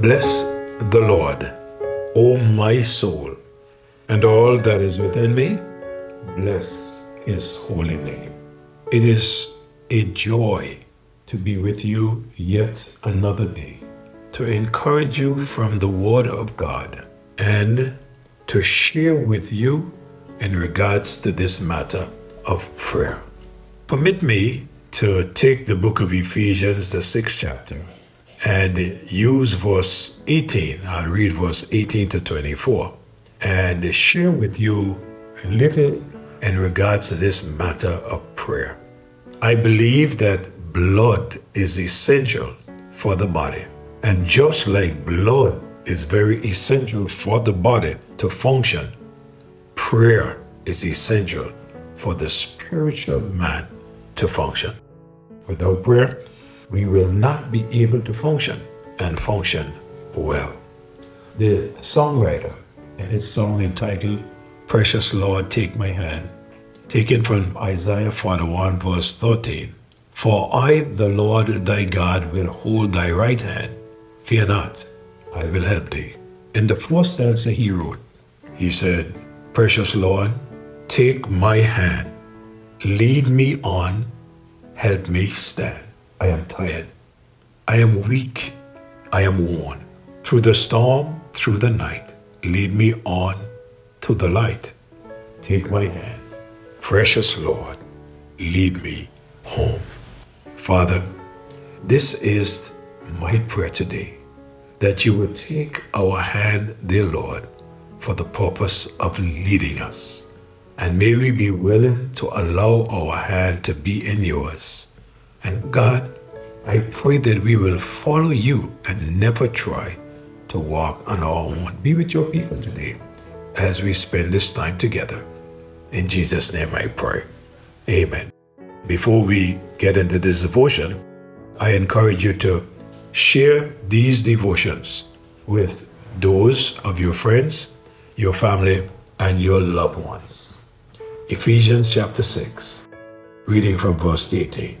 Bless the Lord, O my soul, and all that is within me. Bless his holy name. It is a joy to be with you yet another day, to encourage you from the Word of God, and to share with you in regards to this matter of prayer. Permit me to take the book of Ephesians, the sixth chapter, and use verse 18. I'll read verse 18 to 24 and share with you a little in regards to this matter of prayer. I believe that blood is essential for the body. And just like blood is very essential for the body to function, prayer is essential for the spiritual man to function. Without prayer, we will not be able to function and function well. The songwriter, in his song entitled Precious Lord, Take My Hand, taken from Isaiah 41, verse 13. For I, the Lord thy God, will hold thy right hand. Fear not, I will help thee. In the first stanza he wrote, he said, Precious Lord, take my hand, lead me on, help me stand. I am tired. I am weak. I am worn. Through the storm, through the night, lead me on to the light. Take my hand. Precious Lord, lead me home. Father, this is my prayer today that you would take our hand, dear Lord, for the purpose of leading us. And may we be willing to allow our hand to be in yours and God, I pray that we will follow you and never try to walk on our own. Be with your people today as we spend this time together. In Jesus' name I pray. Amen. Before we get into this devotion, I encourage you to share these devotions with those of your friends, your family, and your loved ones. Ephesians chapter 6, reading from verse 18.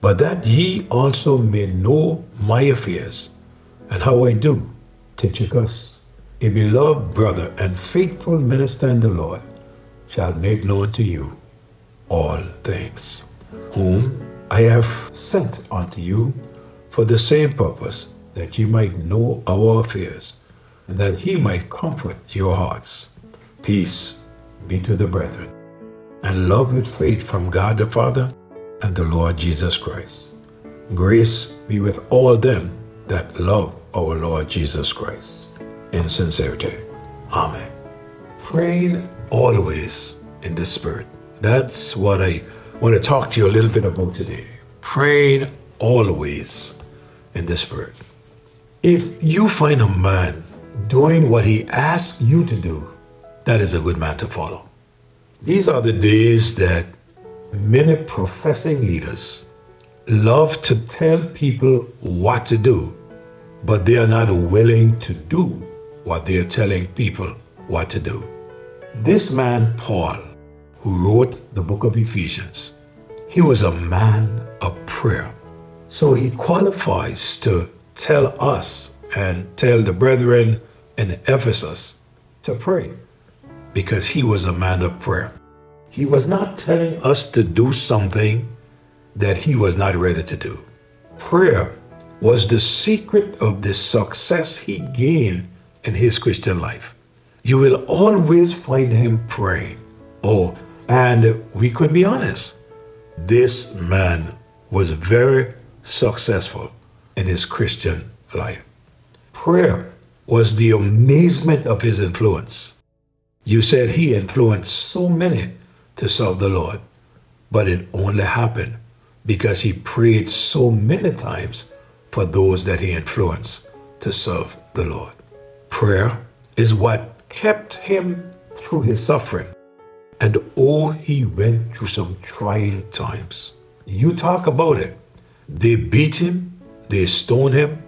but that ye also may know my affairs, and how I do. Tychicus, a beloved brother and faithful minister in the Lord, shall make known to you all things, whom I have sent unto you for the same purpose, that ye might know our affairs, and that he might comfort your hearts. Peace be to the brethren, and love with faith from God the Father and the Lord Jesus Christ. Grace be with all them that love our Lord Jesus Christ in sincerity. Amen. Praying always in the Spirit. That's what I want to talk to you a little bit about today. Praying always in the Spirit. If you find a man doing what he asks you to do, that is a good man to follow. These are the days that many professing leaders love to tell people what to do, but they are not willing to do what they are telling people what to do. This man, Paul, who wrote the book of Ephesians, he was a man of prayer. So he qualifies to tell us and tell the brethren in Ephesus to pray because he was a man of prayer. He was not telling us to do something that he was not ready to do. Prayer was the secret of the success he gained in his Christian life. You will always find him praying. Oh, and we could be honest. This man was very successful in his Christian life. Prayer was the amazement of his influence. You said he influenced so many to serve the Lord. But it only happened because he prayed so many times for those that he influenced to serve the Lord. Prayer is what kept him through his suffering. And oh, he went through some trying times. You talk about it. They beat him, they stoned him.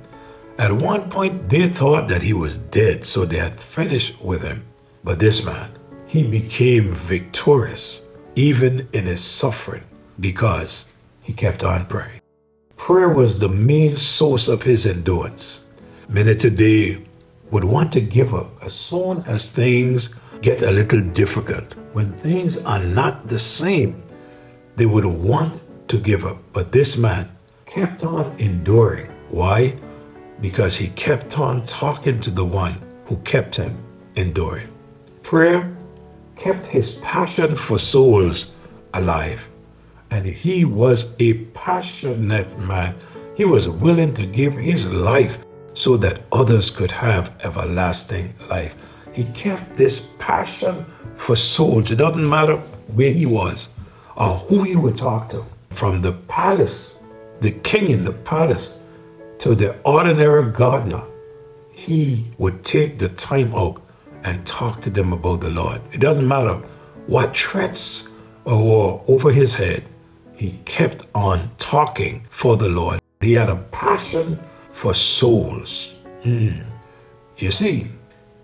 At one point, they thought that he was dead, so they had finished with him. But this man, he became victorious even in his suffering because he kept on praying. Prayer was the main source of his endurance. Many today would want to give up as soon as things get a little difficult. When things are not the same, they would want to give up. But this man kept on enduring. Why? Because he kept on talking to the one who kept him enduring. Prayer kept his passion for souls alive. And he was a passionate man. He was willing to give his life so that others could have everlasting life. He kept this passion for souls. It doesn't matter where he was or who he would talk to. From the palace, the king in the palace, to the ordinary gardener, he would take the time out and talk to them about the Lord. It doesn't matter what threats were over his head, he kept on talking for the Lord. He had a passion for souls. Mm. You see,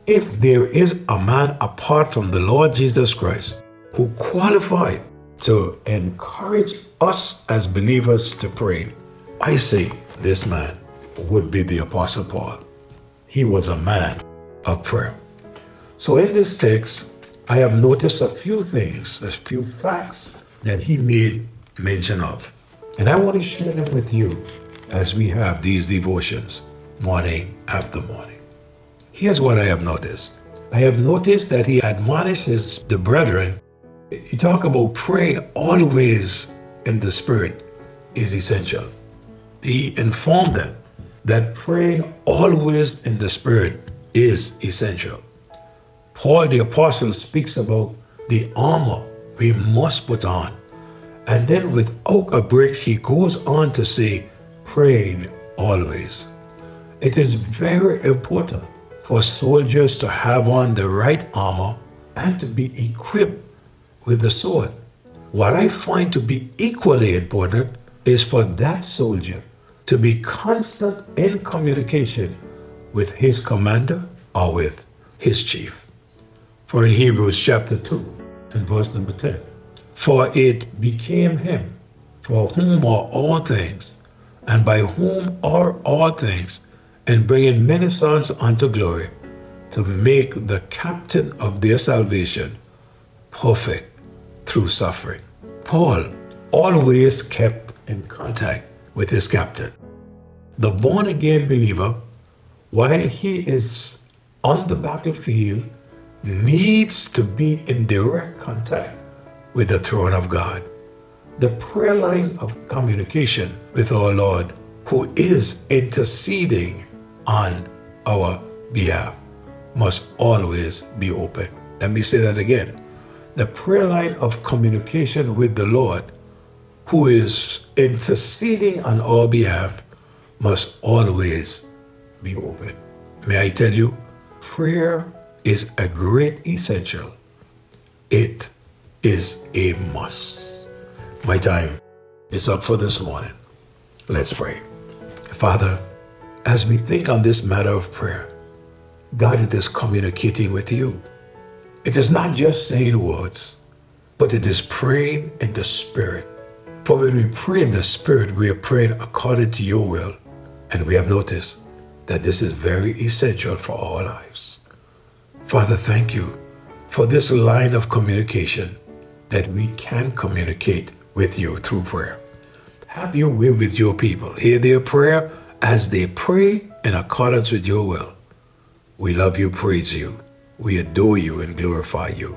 if there is a man apart from the Lord Jesus Christ who qualified to encourage us as believers to pray, I say this man would be the Apostle Paul. He was a man of prayer. So in this text, I have noticed a few things, a few facts that he made mention of. And I want to share them with you as we have these devotions morning after morning. Here's what I have noticed. I have noticed that he admonishes the brethren. He talk about praying always in the Spirit is essential. He informed them that praying always in the Spirit is essential. Paul the Apostle speaks about the armor we must put on. And then without a break, he goes on to say, praying always. It is very important for soldiers to have on the right armor and to be equipped with the sword. What I find to be equally important is for that soldier to be constant in communication with his commander or with his chief. For in Hebrews chapter 2 and verse number 10, for it became him for whom are all things, and by whom are all things, and bringing many sons unto glory, to make the captain of their salvation perfect through suffering. Paul always kept in contact with his captain. The born again believer, while he is on the battlefield needs to be in direct contact with the throne of God. The prayer line of communication with our Lord, who is interceding on our behalf, must always be open. Let me say that again. The prayer line of communication with the Lord, who is interceding on our behalf, must always be open. May I tell you, prayer is a great essential. It is a must. My time is up for this morning. Let's pray. Father, as we think on this matter of prayer, God, it is communicating with you. It is not just saying words, but it is praying in the Spirit. For when we pray in the Spirit, we are praying according to your will. And we have noticed that this is very essential for our lives. Father, thank you for this line of communication that we can communicate with you through prayer. Have your way with your people. Hear their prayer as they pray in accordance with your will. We love you, praise you. We adore you and glorify you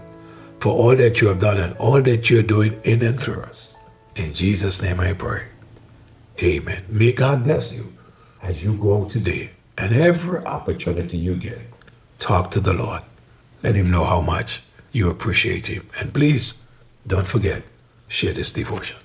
for all that you have done and all that you're doing in and through us. In Jesus' name I pray. Amen. May God bless you as you go today and every opportunity you get talk to the Lord. Let Him know how much you appreciate Him. And please don't forget, share this devotion.